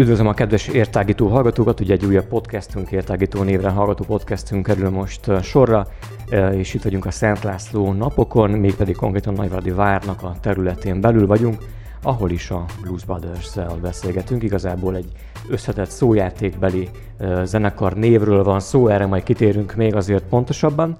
Üdvözlöm a kedves értágító hallgatókat, ugye egy újabb podcastünk, értágító névre hallgató podcastünk kerül most sorra, és itt vagyunk a Szent László napokon, mégpedig konkrétan Nagyváradi várnak a területén belül vagyunk, ahol is a Blues Brothers-szel beszélgetünk. Igazából egy összetett szójátékbeli zenekar névről van szó, erre majd kitérünk még azért pontosabban.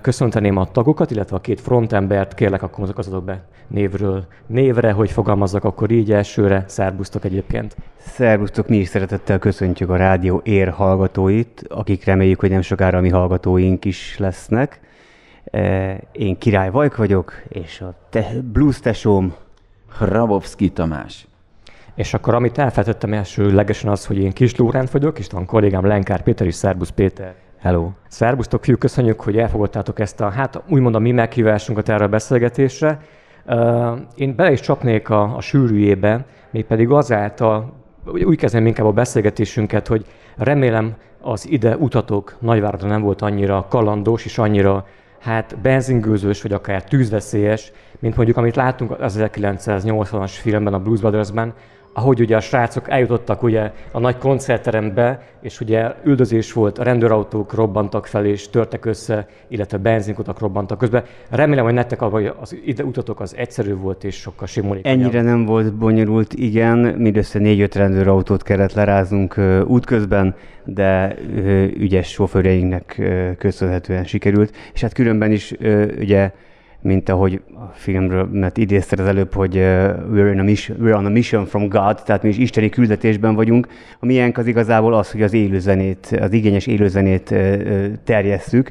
Köszönteném a tagokat, illetve a két frontembert, kérlek akkor mozogazzatok be névről névre, hogy fogalmazzak akkor így elsőre. Szerbusztok egyébként. Szerbusztok, mi is szeretettel köszöntjük a rádió ér hallgatóit, akik reméljük, hogy nem sokára mi hallgatóink is lesznek. Én Király Vajk vagyok, és a te, blues tesóm Hrabowski Tamás. És akkor amit elfelejtettem legesen az, hogy én Kis Lóránt vagyok, és van kollégám Lenkár Péter és Szerbusz Péter. Hello! Szerbusztok, fiúk, köszönjük, hogy elfogadtátok ezt a, hát úgymond a mi meghívásunkat erre a beszélgetésre. Én bele is csapnék a, a sűrűjébe, mégpedig azáltal, úgy kezdem inkább a beszélgetésünket, hogy remélem az ide utatok Nagyváradra nem volt annyira kalandos és annyira hát benzingőzős, vagy akár tűzveszélyes, mint mondjuk amit láttunk az 1980-as filmben, a Blues Brothers-ben, ahogy ugye a srácok eljutottak ugye a nagy koncertterembe, és ugye üldözés volt, a rendőrautók robbantak fel és törtek össze, illetve benzinkutak robbantak közben. Remélem, hogy nektek az ide utatok az egyszerű volt és sokkal simulékonyabb. Ennyire nem volt bonyolult, igen, mindössze négy-öt rendőrautót kellett leráznunk útközben, de ügyes sofőreinknek köszönhetően sikerült. És hát különben is ugye mint ahogy a filmről, mert idézted az előbb, hogy uh, we're, in a mission, we're on a mission from God, tehát mi is isteni küldetésben vagyunk. A miénk az igazából az, hogy az élőzenét, az igényes élőzenét uh, terjesszük.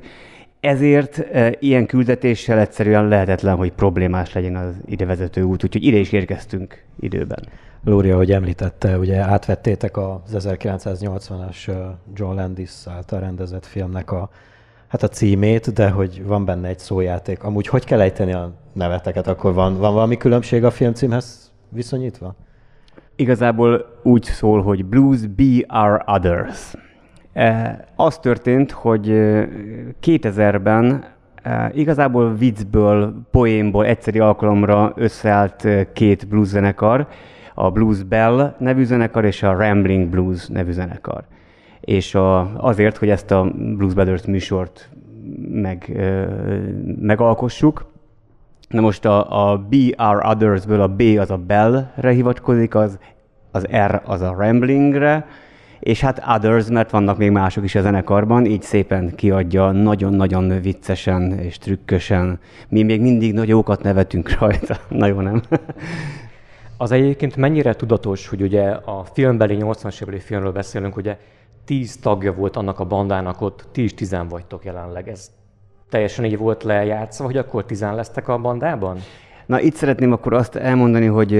Ezért uh, ilyen küldetéssel egyszerűen lehetetlen, hogy problémás legyen az idevezető út, úgyhogy ide is érkeztünk időben. Lóri, ahogy említette, ugye átvettétek az 1980-as John Landis által rendezett filmnek a hát a címét, de hogy van benne egy szójáték. Amúgy hogy kell ejteni a neveteket? Akkor van, van valami különbség a filmcímhez viszonyítva? Igazából úgy szól, hogy Blues Be Our Others. E, az történt, hogy 2000-ben e, igazából viccből, poénból egyszeri alkalomra összeállt e, két blues zenekar, a Blues Bell nevű zenekar és a Rambling Blues nevű zenekar és a, azért, hogy ezt a Blues Brothers műsort meg, megalkossuk. Na most a, a Our Others-ből a B az a Bell-re hivatkozik, az, az R az a Ramblingre, és hát Others, mert vannak még mások is a zenekarban, így szépen kiadja, nagyon-nagyon viccesen és trükkösen. Mi még mindig nagy jókat nevetünk rajta. Na jó, nem? Az egyébként mennyire tudatos, hogy ugye a filmbeli 80-as évbeli filmről beszélünk, ugye tíz tagja volt annak a bandának ott, ti is tizen vagytok jelenleg. Ez teljesen így volt lejátszva, hogy akkor tizen lesztek a bandában? Na itt szeretném akkor azt elmondani, hogy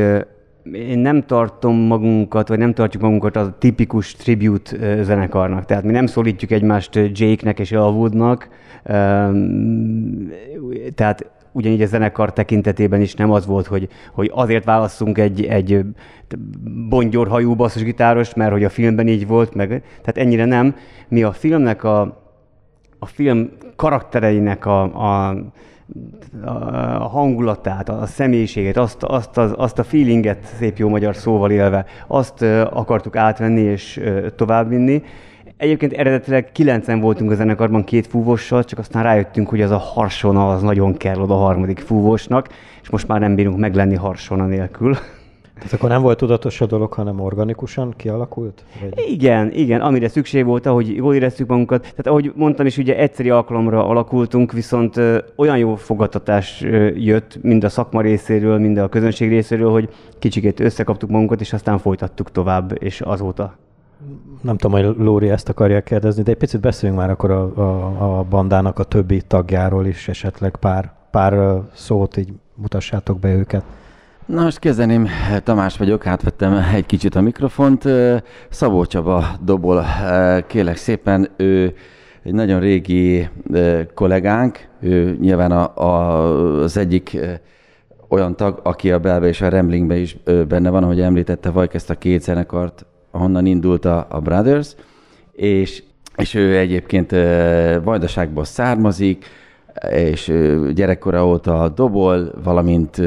én nem tartom magunkat, vagy nem tartjuk magunkat a tipikus tribute zenekarnak. Tehát mi nem szólítjuk egymást Jake-nek és Elwoodnak. Tehát ugyanígy a zenekar tekintetében is nem az volt, hogy, hogy azért választunk egy, egy bongyorhajú basszusgitáros, mert hogy a filmben így volt, meg, tehát ennyire nem. Mi a filmnek a, a film karaktereinek a, a, a hangulatát, a személyiségét, azt, azt, az, azt a feelinget, szép jó magyar szóval élve, azt akartuk átvenni és továbbvinni. Egyébként eredetileg kilencen voltunk a zenekarban két fúvossal, csak aztán rájöttünk, hogy az a harsona az nagyon kell oda a harmadik fúvósnak, és most már nem bírunk meglenni harsona nélkül. Tehát akkor nem volt tudatos a dolog, hanem organikusan kialakult? Vagy? Igen, igen, amire szükség volt, ahogy jól éreztük magunkat. Tehát ahogy mondtam is, ugye egyszeri alkalomra alakultunk, viszont ö, olyan jó fogadtatás ö, jött, mind a szakma részéről, mind a közönség részéről, hogy kicsikét összekaptuk magunkat, és aztán folytattuk tovább, és azóta nem tudom, hogy Lóri ezt akarja kérdezni, de egy picit beszéljünk már akkor a, a, a bandának a többi tagjáról is, esetleg pár, pár szót így mutassátok be őket. Na most kezdeném, Tamás vagyok, átvettem egy kicsit a mikrofont. Szabó Csaba dobol, kérlek szépen, ő egy nagyon régi kollégánk, ő nyilván a, a, az egyik olyan tag, aki a Belbe és a Remlingbe is benne van, ahogy említette Vajk ezt a két zenekart, ahonnan indult a, a Brothers, és, és ő egyébként Vajdaságból származik, és gyerekkora óta dobol, valamint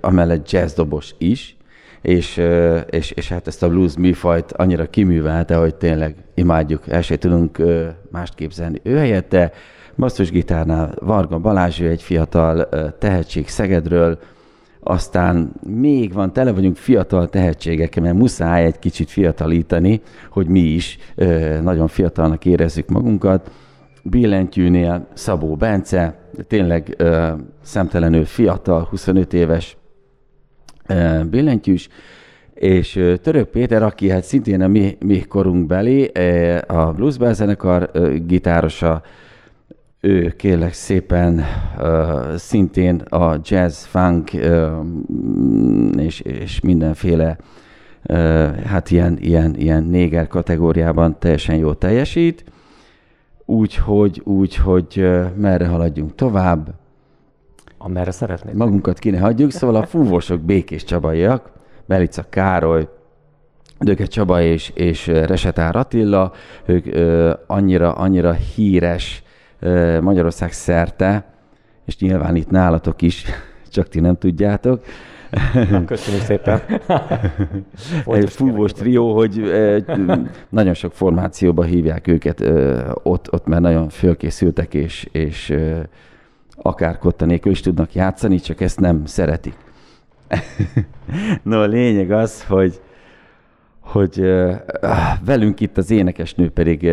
amellett jazz dobos is, és, és, és hát ezt a blues műfajt annyira kiművelte, hogy tényleg imádjuk, el sem tudunk mást képzelni ő helyette. Basszusgitárnál Varga Balázs, ő egy fiatal tehetség Szegedről, aztán még van, tele vagyunk fiatal tehetségekkel, mert muszáj egy kicsit fiatalítani, hogy mi is nagyon fiatalnak érezzük magunkat. Billentyűnél Szabó Bence, tényleg ö, szemtelenül fiatal, 25 éves ö, billentyűs, és ö, Török Péter, aki hát szintén a mi, mi korunk belé, ö, a Blues zenekar ö, gitárosa, ő kérlek szépen uh, szintén a jazz, funk uh, és, és mindenféle uh, hát ilyen, ilyen, ilyen néger kategóriában teljesen jó teljesít. Úgyhogy, úgy, hogy uh, merre haladjunk tovább. Amerre szeretnéd. Magunkat ki ne hagyjuk, szóval a fúvósok békés csabaiak, Belica Károly, Döke Csaba és, és Resetár Attila, ők uh, annyira, annyira híres Magyarország szerte, és nyilván itt nálatok is, csak ti nem tudjátok. Na, köszönjük szépen. egy fúvós trió, hogy nagyon sok formációba hívják őket, ott, ott már nagyon fölkészültek, és, és akár kotta nélkül is tudnak játszani, csak ezt nem szeretik. no, a lényeg az, hogy, hogy velünk itt az énekesnő pedig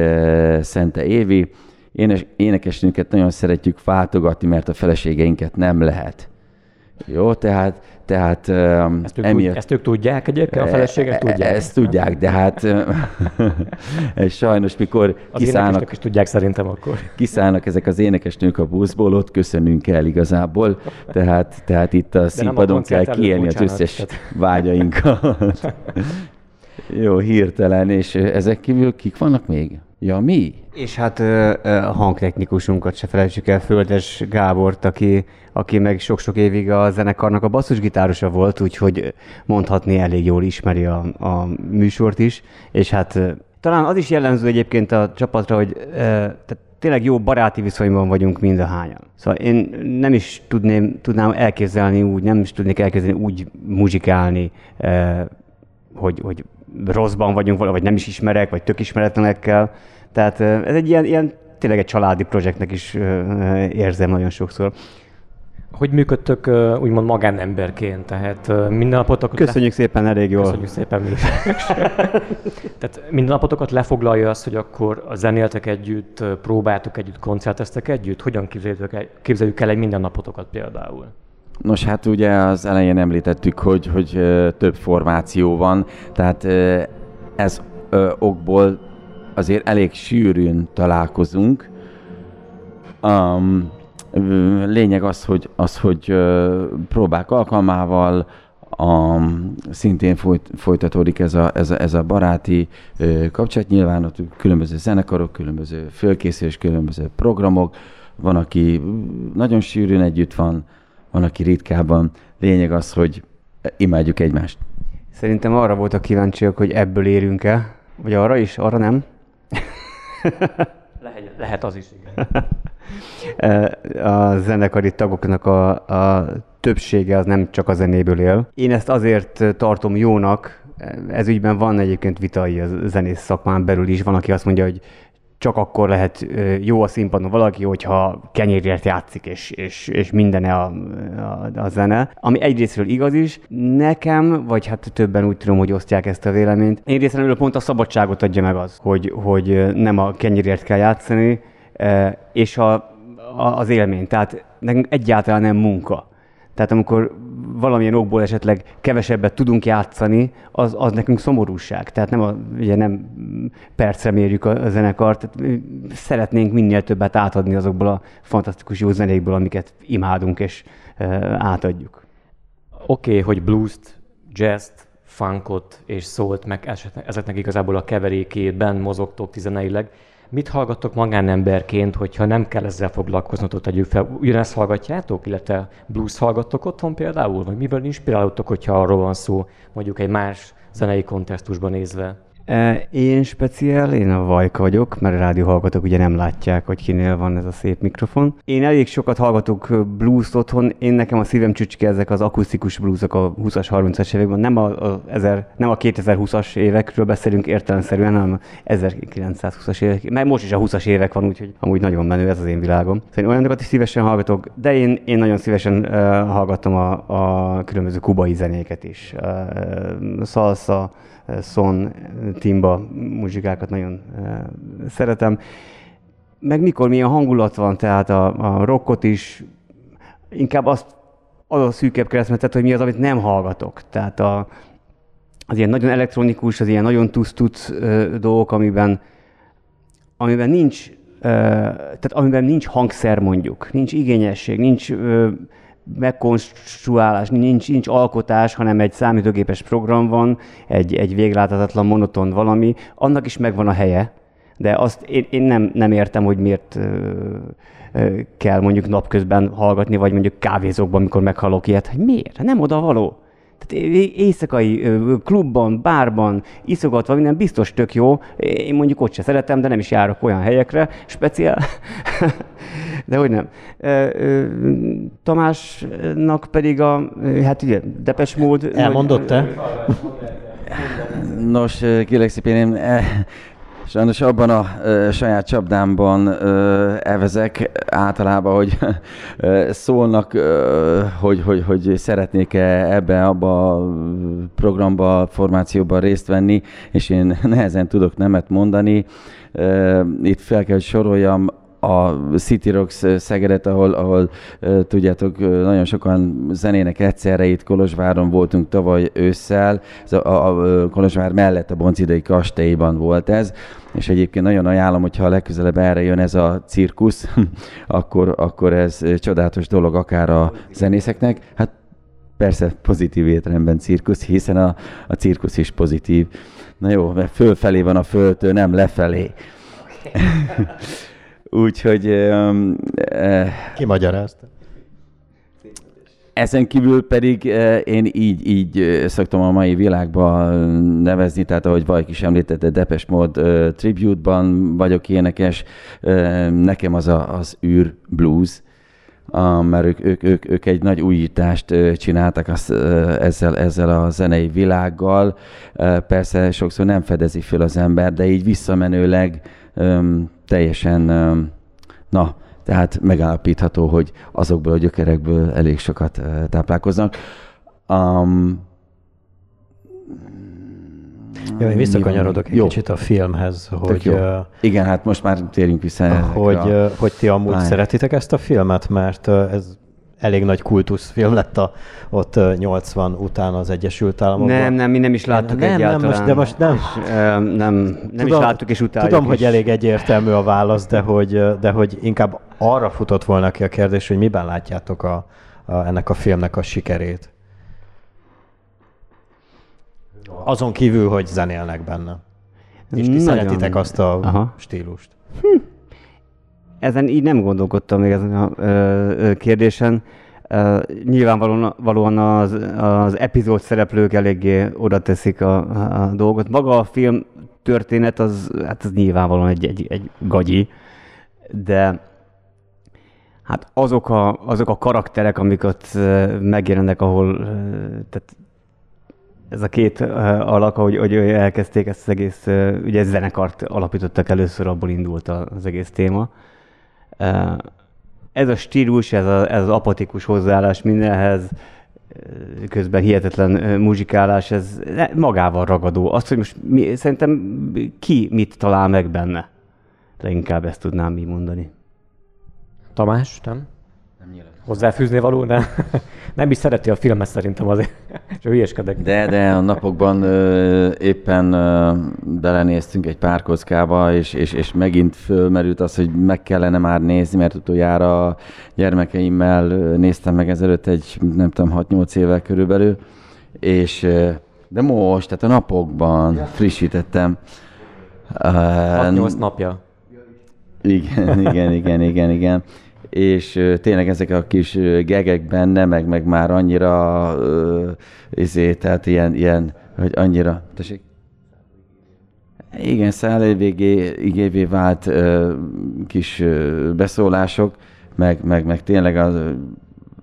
Szente Évi, Énes, énekesnőket nagyon szeretjük váltogatni, mert a feleségeinket nem lehet. Jó, tehát, tehát ezt ők, emiatt, ezt ők tudják egyébként, a e- feleségek e- tudják? Ezt tudják, de hát sajnos mikor az kiszállnak... is tudják szerintem akkor. Kiszállnak ezek az énekesnők a buszból, ott köszönünk el igazából, tehát, tehát itt a színpadon kell kiélni az összes vágyainkat. Jó, hirtelen, és ezek kívül kik vannak még? Ja, mi? És hát a hangtechnikusunkat se felejtsük el, Földes Gábort, aki, aki meg sok-sok évig a zenekarnak a basszusgitárosa volt, úgyhogy mondhatni elég jól ismeri a, a műsort is, és hát talán az is jellemző egyébként a csapatra, hogy tehát tényleg jó baráti viszonyban vagyunk mind a hányan. Szóval én nem is tudném, tudnám elképzelni úgy, nem is tudnék elképzelni úgy muzsikálni, hogy, hogy rosszban vagyunk, vagy nem is ismerek, vagy tök ismeretlenekkel. Tehát ez egy ilyen, ilyen tényleg egy családi projektnek is érzem nagyon sokszor. Hogy működtök úgymond magánemberként? Tehát minden napotokat... Köszönjük le... szépen, elég jól. Köszönjük szépen mi Tehát minden napotokat lefoglalja azt, hogy akkor zenéltek együtt, próbáltok együtt, koncerteztek együtt? Hogyan képzeljük el, képzeljük el egy mindennapotokat például? Nos, hát ugye az elején említettük, hogy, hogy több formáció van, tehát ez okból azért elég sűrűn találkozunk. Um, lényeg az, hogy, az, hogy próbák alkalmával um, szintén folyt, folytatódik ez a, ez a, ez a baráti kapcsolat. Nyilván ott különböző zenekarok, különböző fölkészülés, különböző programok. Van, aki nagyon sűrűn együtt van, van, aki ritkában. Lényeg az, hogy imádjuk egymást. Szerintem arra voltak kíváncsiak, hogy ebből érünk-e, vagy arra is, arra nem? lehet, lehet az is, igen. a zenekari tagoknak a, a többsége az nem csak a zenéből él. Én ezt azért tartom jónak, ez ügyben van egyébként vitai a zenész szakmán belül is. Van, aki azt mondja, hogy csak akkor lehet jó a színpadon valaki, hogyha kenyérért játszik, és, és, és minden a, a, a zene. Ami egyrésztről igaz is, nekem, vagy hát többen úgy tudom, hogy osztják ezt a véleményt. Én részemről pont a szabadságot adja meg az, hogy, hogy nem a kenyérért kell játszani, és a, a, az élmény. Tehát nekünk egyáltalán nem munka. Tehát amikor valamilyen okból esetleg kevesebbet tudunk játszani, az, az nekünk szomorúság. Tehát nem, a, ugye nem percre mérjük a, a zenekart, szeretnénk minél többet átadni azokból a fantasztikus jó zenékből, amiket imádunk és e, átadjuk. Oké, okay, hogy blues-t, jazz-t, funkot és szólt meg ezeknek igazából a keverékében mozogtok tizeneileg, mit hallgattok magánemberként, hogyha nem kell ezzel foglalkoznatok, tegyük fel? Ugyanezt hallgatjátok, illetve blues hallgattok otthon például? Vagy miből inspirálódtok, hogyha arról van szó, mondjuk egy más zenei kontextusban nézve? Én speciál, én a Vajka vagyok, mert a rádió hallgatók ugye nem látják, hogy kinél van ez a szép mikrofon. Én elég sokat hallgatok blues otthon, én nekem a szívem csücske ezek az akusztikus bluesok a 20-as, 30-as években, nem a, a, ezer, nem a 2020-as évekről beszélünk értelemszerűen, hanem 1920-as évek, mert most is a 20-as évek van, úgyhogy amúgy nagyon menő ez az én világom. Szóval olyanokat is szívesen hallgatok, de én, én nagyon szívesen uh, hallgatom a, a különböző kubai zenéket is. Uh, salsa, Son, Timba muzsikákat nagyon szeretem. Meg mikor milyen hangulat van, tehát a, a rockot is, inkább azt az a szűkebb keresztmetet, hogy mi az, amit nem hallgatok. Tehát a, az ilyen nagyon elektronikus, az ilyen nagyon tusz dolgok, amiben, amiben nincs, tehát amiben nincs hangszer mondjuk, nincs igényesség, nincs megkonstruálás, nincs, nincs alkotás, hanem egy számítógépes program van, egy, egy végláthatatlan monoton valami, annak is megvan a helye, de azt én, én nem, nem értem, hogy miért ö, ö, kell mondjuk napközben hallgatni, vagy mondjuk kávézókban, amikor meghallok ilyet, miért? Nem oda való. Tehát éjszakai klubban, bárban, iszogatva, minden biztos tök jó. Én mondjuk ott se szeretem, de nem is járok olyan helyekre, speciál. de hogy nem. Tamásnak pedig a, hát ugye, Depes mód... Elmondott te? Nos, kérlek szépen, én Sajnos abban a ö, saját csapdámban ö, elvezek általában, hogy ö, szólnak, ö, hogy, hogy, hogy szeretnék-e ebbe, abba a programba, formációban részt venni, és én nehezen tudok nemet mondani. Ö, itt fel kell, hogy soroljam a City Rocks Szegedet, ahol, ahol tudjátok, nagyon sokan zenének egyszerre, itt Kolozsváron voltunk tavaly ősszel, a, a, a Kolozsvár mellett a Boncidai kastélyban volt ez, és egyébként nagyon ajánlom, hogyha legközelebb erre jön ez a cirkusz, akkor, akkor ez csodálatos dolog akár a zenészeknek. Hát persze pozitív értelemben cirkusz, hiszen a, a cirkusz is pozitív. Na jó, mert fölfelé van a földtől, nem lefelé. Úgyhogy... Um, uh, Ki magyarázta? Ezen kívül pedig uh, én így, így uh, szoktam a mai világba nevezni, tehát ahogy Vajk is említette, Depes Mod uh, Tribute-ban vagyok énekes, uh, nekem az a, az űr blues, mert ők, ők, ők, ők egy nagy újítást csináltak uh, ezzel, ezzel a zenei világgal. Persze sokszor nem fedezi föl az ember, de így visszamenőleg teljesen, na, tehát megállapítható, hogy azokból a gyökerekből elég sokat táplálkoznak. Um, jó, én visszakanyarodok egy jó. kicsit a filmhez, hogy... Jó. Uh, Igen, hát most már térjünk vissza. Hogy, a... hogy ti amúgy Lány. szeretitek ezt a filmet, mert ez elég nagy kultuszfilm lett a, ott 80 után az Egyesült Államokban. Nem, nem, mi nem is láttuk nem, egyáltalán. Nem, most, de most nem. nem, nem tudom, is láttuk és utáljuk Tudom, is. hogy elég egyértelmű a válasz, de hogy, de hogy inkább arra futott volna ki a kérdés, hogy miben látjátok a, a, ennek a filmnek a sikerét. Azon kívül, hogy zenélnek benne. És ti Nagyon. szeretitek azt a Aha. stílust. Hm ezen így nem gondolkodtam még ezen a ö, kérdésen. Uh, nyilvánvalóan az, az epizód szereplők eléggé oda teszik a, a dolgot. Maga a film történet az, hát az nyilvánvalóan egy, egy, egy gagyi, de hát azok a, azok a karakterek, amik ott megjelennek, ahol tehát ez a két alak, ahogy, ahogy elkezdték ezt az egész, ugye zenekart alapítottak először, abból indult az egész téma ez a stílus, ez, a, ez az apatikus hozzáállás mindenhez, közben hihetetlen muzsikálás, ez magával ragadó. Azt, hogy most mi, szerintem ki mit talál meg benne. Leginkább ezt tudnám mi mondani. Tamás, nem? Nem Hozzáfűzni való, de nem is szereti a filmet szerintem azért, és hülyeskedek. De, de a napokban ö, éppen ö, belenéztünk egy pár kockába, és, és, és megint fölmerült az, hogy meg kellene már nézni, mert utoljára a gyermekeimmel néztem meg ezelőtt egy, nem tudom, 6-8 évvel körülbelül, és de most, tehát a napokban frissítettem. 6-8 napja. Igen, igen, igen, igen, igen. És tényleg ezek a kis ö, gegek benne, meg, meg már annyira, izé, tehát ilyen, ilyen, hogy annyira, tessék? Igen, szállélvégé vált ö, kis ö, beszólások, meg, meg, meg tényleg az,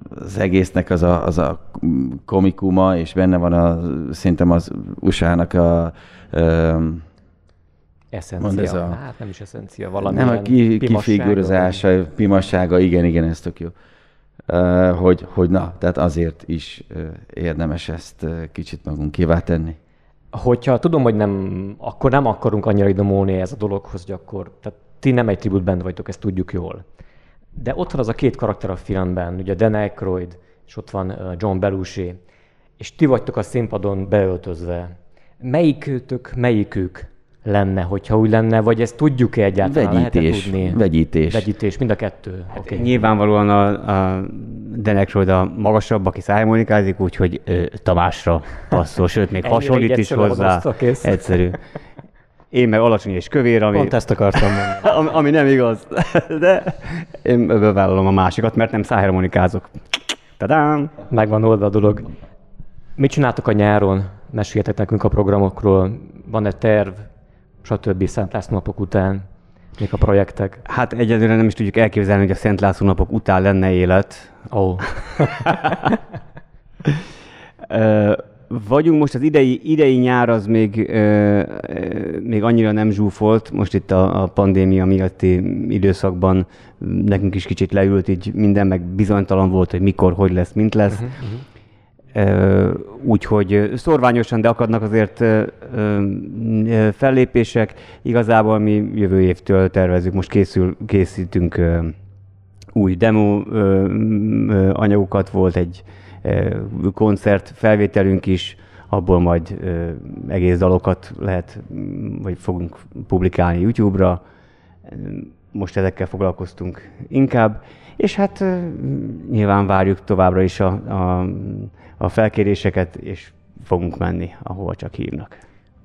az egésznek az a, az a komikuma, és benne van a, szerintem az USA-nak a, ö, Eszencia. Mondd ez a- Hát nem is eszencia, valami nem a ki, pimassága, kifigurázása, pimassága, igen, igen, ez tök jó. Uh, hogy, hogy na, tehát azért is uh, érdemes ezt uh, kicsit magunkévá tenni. Hogyha tudom, hogy nem, akkor nem akarunk annyira idomolni ez a dologhoz, hogy akkor, tehát ti nem egy tribut band vagytok, ezt tudjuk jól. De ott van az a két karakter a filmben, ugye Dan Aykroyd, és ott van John Belushi, és ti vagytok a színpadon beöltözve. Melyikőtök, melyikük lenne, hogyha úgy lenne, vagy ezt tudjuk-e egyáltalán? Vegyítés, tudni? vegyítés. Vegyítés, mind a kettő. Hát Okay. Nyilvánvalóan a, a Dan Aykroyd a magasabb, aki szájmonikázik, úgyhogy ö, Tamásra passzol, sőt, még hasonlít is hozzá. Egyszerű. Én meg alacsony és kövér, ami, Pont ezt akartam mondani. ami, ami nem igaz. De én bevállalom a másikat, mert nem szájharmonikázok. Tadám! Megvan oldva a dolog. Mit csináltok a nyáron? Meséljetek nekünk a programokról. Van-e terv, stb. Szent László napok után? Mik a projektek? Hát egyelőre nem is tudjuk elképzelni, hogy a Szent László napok után lenne élet. Ó, oh, vagyunk most az idei, idei nyár az még, ö, ö, még annyira nem zsúfolt, most itt a, a pandémia miatti időszakban nekünk is kicsit leült így minden, meg bizonytalan volt, hogy mikor, hogy lesz, mint lesz. Uh-huh, uh-huh. Úgyhogy szorványosan, de akadnak azért fellépések. Igazából mi jövő évtől tervezünk, most készül, készítünk új demo anyagokat, volt egy koncert felvételünk is, abból majd egész dalokat lehet, vagy fogunk publikálni YouTube-ra. Most ezekkel foglalkoztunk inkább, és hát nyilván várjuk továbbra is a, a, a felkéréseket, és fogunk menni, ahova csak hívnak.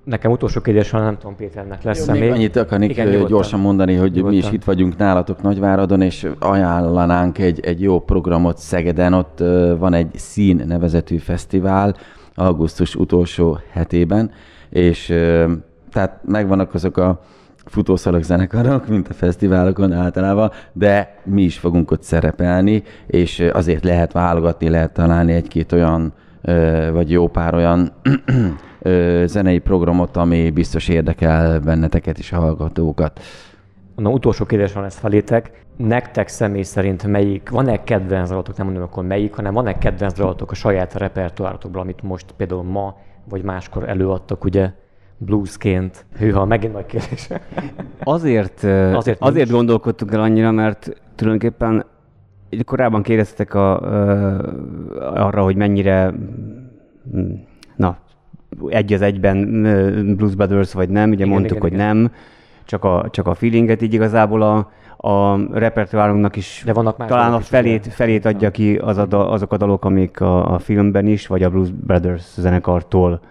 nekem utolsó kérdés van, nem tudom Péternek lesz Még még. annyit akarnék Igen, nyugodtan. gyorsan mondani, hogy mi is Nyugodtan. itt vagyunk nálatok Nagyváradon, és ajánlanánk egy, egy jó programot Szegeden. Ott van egy Szín nevezetű fesztivál augusztus utolsó hetében, és tehát megvannak azok a futószalag zenekarok, mint a fesztiválokon általában, de mi is fogunk ott szerepelni, és azért lehet válogatni, lehet találni egy-két olyan, vagy jó pár olyan zenei programot, ami biztos érdekel benneteket és a hallgatókat. Na, utolsó kérdés van ez felétek. Nektek személy szerint melyik, van-e kedvenc dalotok, nem mondom akkor melyik, hanem van-e kedvenc dalotok a saját repertoárotokból, amit most például ma vagy máskor előadtok, ugye bluesként. Hűha, megint nagy kérdés. Azért, Azért azért, nincs. gondolkodtunk el annyira, mert tulajdonképpen korábban kérdeztek a, arra, hogy mennyire na, egy az egyben Blues Brothers vagy nem, ugye Igen, mondtuk, igen, hogy igen. nem, csak a, csak a feelinget, így igazából a, a repertoárunknak is De vannak talán a dalok is, felét, felét adja ki az a, azok a dalok, amik a, a filmben is, vagy a Blues Brothers zenekartól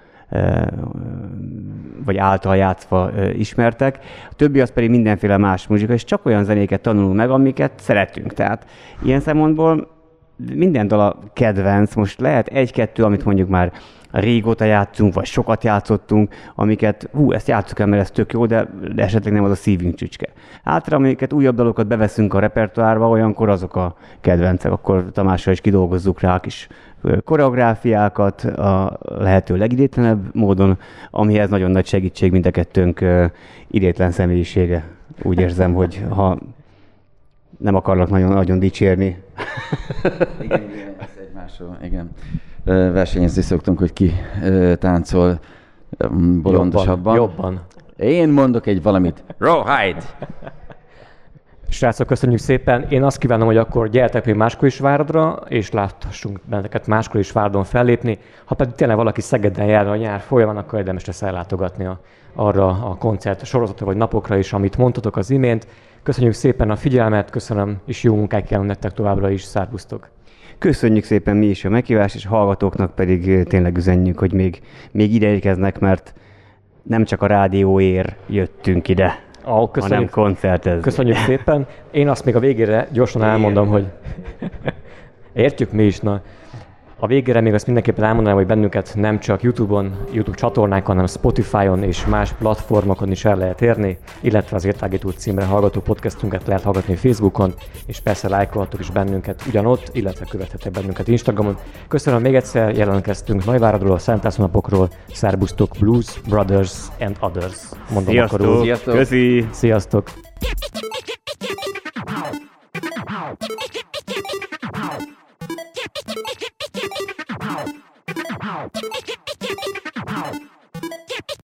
vagy által játszva ismertek. A többi az pedig mindenféle más muzsika, és csak olyan zenéket tanulunk meg, amiket szeretünk. Tehát ilyen szempontból minden dal a kedvenc. Most lehet egy-kettő, amit mondjuk már régóta játszunk, vagy sokat játszottunk, amiket, hú, ezt játsszuk el, mert ez tök jó, de esetleg nem az a szívünk csücske. Általában, amiket újabb dalokat beveszünk a repertoárba, olyankor azok a kedvencek, akkor Tamással is kidolgozzuk rá a kis koreográfiákat a lehető legidétlenebb módon, amihez nagyon nagy segítség mind a kettőnk idétlen személyisége. Úgy érzem, hogy ha nem akarlak nagyon, nagyon dicsérni, Igen, igen, ez egymásról, igen. Versenyezni szoktunk, hogy ki táncol bolondosabban. Jobban. jobban. Én mondok egy valamit. Rawhide! Srácok, köszönjük szépen. Én azt kívánom, hogy akkor gyertek még máskor is Váradra, és láthassunk benneteket máskor is Váradon fellépni. Ha pedig tényleg valaki Szegeden jár a nyár folyamán, akkor érdemes lesz ellátogatni a, arra a koncert sorozatra vagy napokra is, amit mondtatok az imént. Köszönjük szépen a figyelmet, köszönöm, és jó munkát kívánunk nektek továbbra is. Szárbusztok! Köszönjük szépen mi is a meghívást, és a hallgatóknak pedig tényleg üzenjük, hogy még, még ide érkeznek, mert nem csak a rádióért jöttünk ide. Oh, hanem koncertezni. Köszönjük szépen. Én azt még a végére gyorsan elmondom, hogy értjük mi is, na. A végére még azt mindenképpen elmondanám, hogy bennünket nem csak YouTube-on, YouTube csatornákon, hanem Spotify-on és más platformokon is el lehet érni, illetve az értágító címre hallgató podcastunkat lehet hallgatni Facebookon, és persze lájkolhatok is bennünket ugyanott, illetve követhetek bennünket Instagramon. Köszönöm még egyszer, jelentkeztünk Nagyváradról, Szentásznapokról, Szerbusztok, Blues, Brothers and Others. Mondom Sziasztok. akkor úgy. Sziasztok! Köszi! Sziasztok! Ow! Wow.